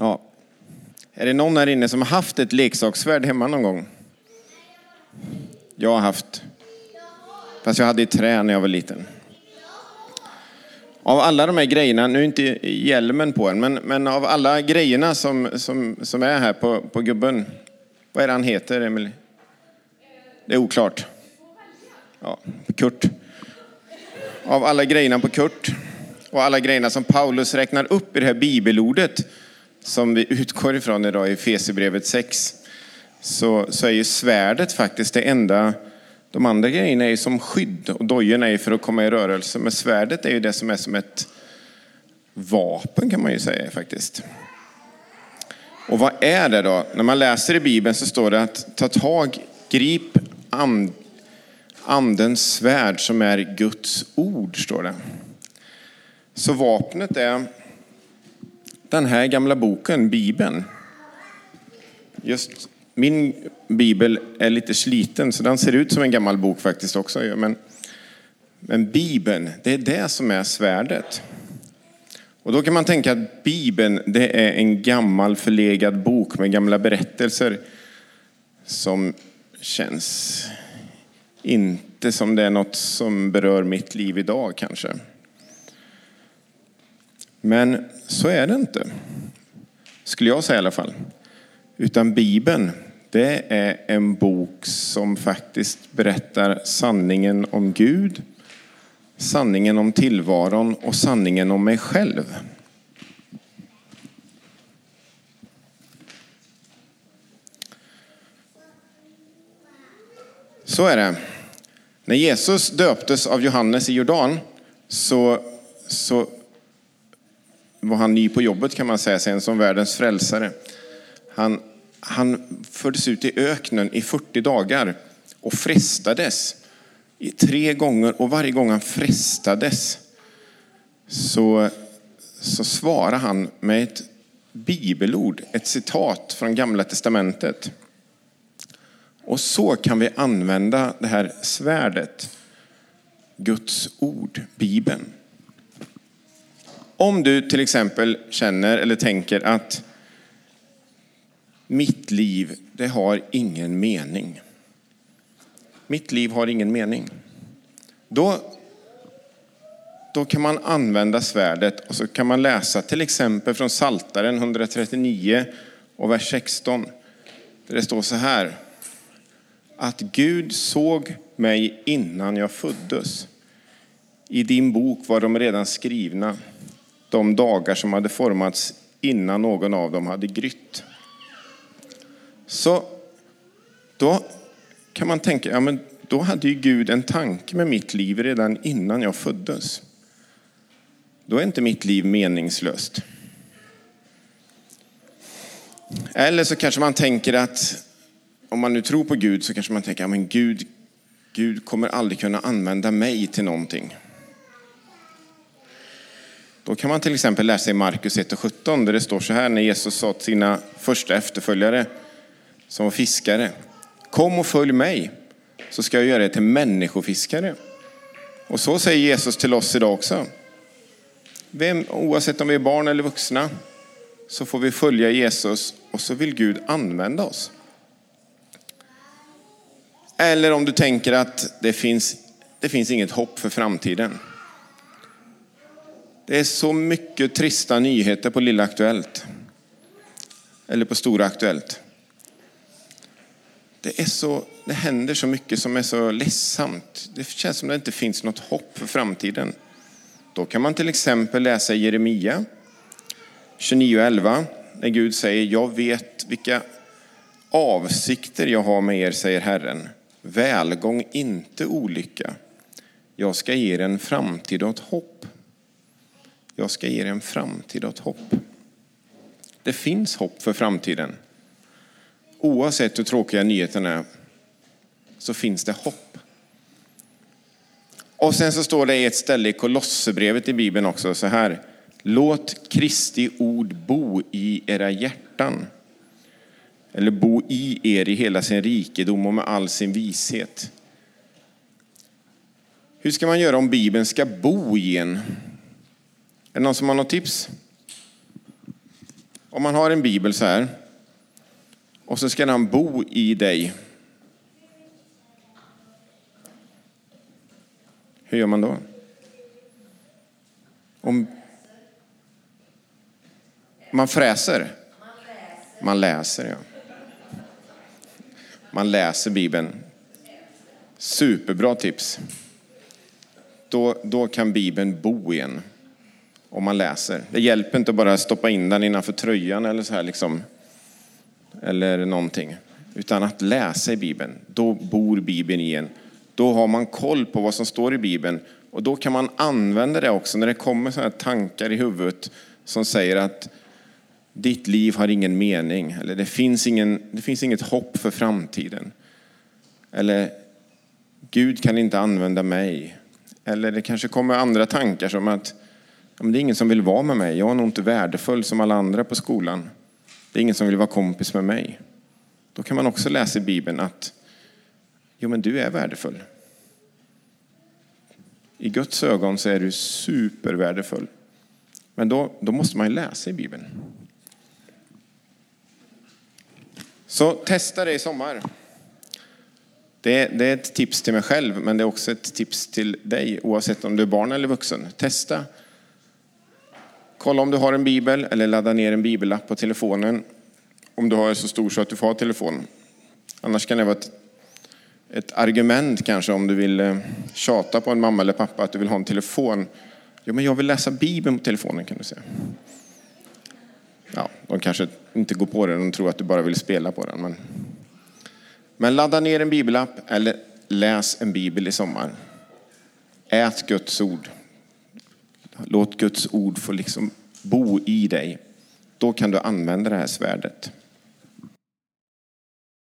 Ja. Är det någon här inne som har haft ett leksakssvärd hemma någon gång? Jag har haft. Fast jag hade i trä när jag var liten. Av alla de här grejerna, nu är inte hjälmen på en, men, men av alla grejerna som, som, som är här på, på gubben. Vad är det han heter, Emily? Det är oklart. Ja, Kurt. Av alla grejerna på Kurt och alla grejerna som Paulus räknar upp i det här bibelordet som vi utgår ifrån idag i Fesebrevet 6 så, så är ju svärdet faktiskt det enda de andra grejerna är ju som skydd och dojorna är för att komma i rörelse. Men svärdet är ju det som är som ett vapen kan man ju säga faktiskt. Och vad är det då? När man läser i Bibeln så står det att ta tag, grip and, andens svärd som är Guds ord, står det. Så vapnet är den här gamla boken, Bibeln. Just min bibel är lite sliten, så den ser ut som en gammal bok faktiskt också. Men, men Bibeln, det är det som är svärdet. Och då kan man tänka att Bibeln, det är en gammal förlegad bok med gamla berättelser som känns inte som det är något som berör mitt liv idag kanske. Men så är det inte. Skulle jag säga i alla fall. Utan Bibeln, det är en bok som faktiskt berättar sanningen om Gud, sanningen om tillvaron och sanningen om mig själv. Så är det. När Jesus döptes av Johannes i Jordan så, så var han ny på jobbet kan man säga, sen som världens frälsare. Han, han fördes ut i öknen i 40 dagar och frestades i tre gånger och varje gång han frestades så, så svarade han med ett bibelord, ett citat från Gamla Testamentet. Och så kan vi använda det här svärdet, Guds ord, Bibeln. Om du till exempel känner eller tänker att mitt liv, det har ingen mening. Mitt liv har ingen mening. Då, då kan man använda svärdet och så kan man läsa till exempel från Saltaren 139 och vers 16. Där det står så här. Att Gud såg mig innan jag föddes. I din bok var de redan skrivna, de dagar som hade formats innan någon av dem hade grytt. Så då kan man tänka, ja men då hade ju Gud en tanke med mitt liv redan innan jag föddes. Då är inte mitt liv meningslöst. Eller så kanske man tänker att om man nu tror på Gud så kanske man tänker, ja men Gud, Gud kommer aldrig kunna använda mig till någonting. Då kan man till exempel läsa i Markus 1 och 17 där det står så här när Jesus sa till sina första efterföljare som var fiskare. Kom och följ mig så ska jag göra er till människofiskare. Och så säger Jesus till oss idag också. Vem, oavsett om vi är barn eller vuxna så får vi följa Jesus och så vill Gud använda oss. Eller om du tänker att det finns, det finns inget hopp för framtiden. Det är så mycket trista nyheter på Lilla Aktuellt. Eller på Stora Aktuellt. Det, är så, det händer så mycket som är så ledsamt. Det känns som det inte finns något hopp för framtiden. Då kan man till exempel läsa Jeremia 29.11 när Gud säger, jag vet vilka avsikter jag har med er, säger Herren. Välgång, inte olycka. Jag ska ge er en framtid och ett hopp. Jag ska ge er en framtid och ett hopp. Det finns hopp för framtiden. Oavsett hur tråkiga nyheterna är så finns det hopp. Och sen så står det i ett ställe i Kolosserbrevet i Bibeln också så här. Låt Kristi ord bo i era hjärtan. Eller bo i er i hela sin rikedom och med all sin vishet. Hur ska man göra om Bibeln ska bo i en? Är det någon som har något tips? Om man har en bibel så här och så ska den bo i dig. Hur gör man då? Om man fräser? Man läser, ja. Man läser Bibeln. Superbra tips. Då, då kan Bibeln bo i en. Om man läser. Det hjälper inte att bara stoppa in den innanför tröjan eller så här liksom. Eller någonting. Utan att läsa i Bibeln. Då bor Bibeln i en. Då har man koll på vad som står i Bibeln. Och då kan man använda det också när det kommer sådana tankar i huvudet som säger att ditt liv har ingen mening. Eller det finns, ingen, det finns inget hopp för framtiden. Eller Gud kan inte använda mig. Eller det kanske kommer andra tankar som att ja, men det är ingen som vill vara med mig. Jag är nog inte värdefull som alla andra på skolan. Det är ingen som vill vara kompis med mig. Då kan man också läsa i Bibeln att jo, men du är värdefull. I Guds ögon så är du supervärdefull. Men då, då måste man ju läsa i Bibeln. Så testa det i sommar. Det, det, är ett tips till mig själv, men det är också ett tips till dig, oavsett om du är barn eller vuxen. Testa. Kolla om du har en bibel, eller ladda ner en bibelapp på telefonen. Om du har så stor så att du får ha telefon. Annars kan det vara ett, ett argument kanske om du vill eh, tjata på en mamma eller pappa att du vill ha en telefon. Ja, men jag vill läsa Bibeln på telefonen kan du säga. Ja, de kanske inte går på det, de tror att du bara vill spela på den. Men, men ladda ner en bibelapp eller läs en bibel i sommar. Ät Guds ord. Låt Guds ord få liksom bo i dig. Då kan du använda det här svärdet.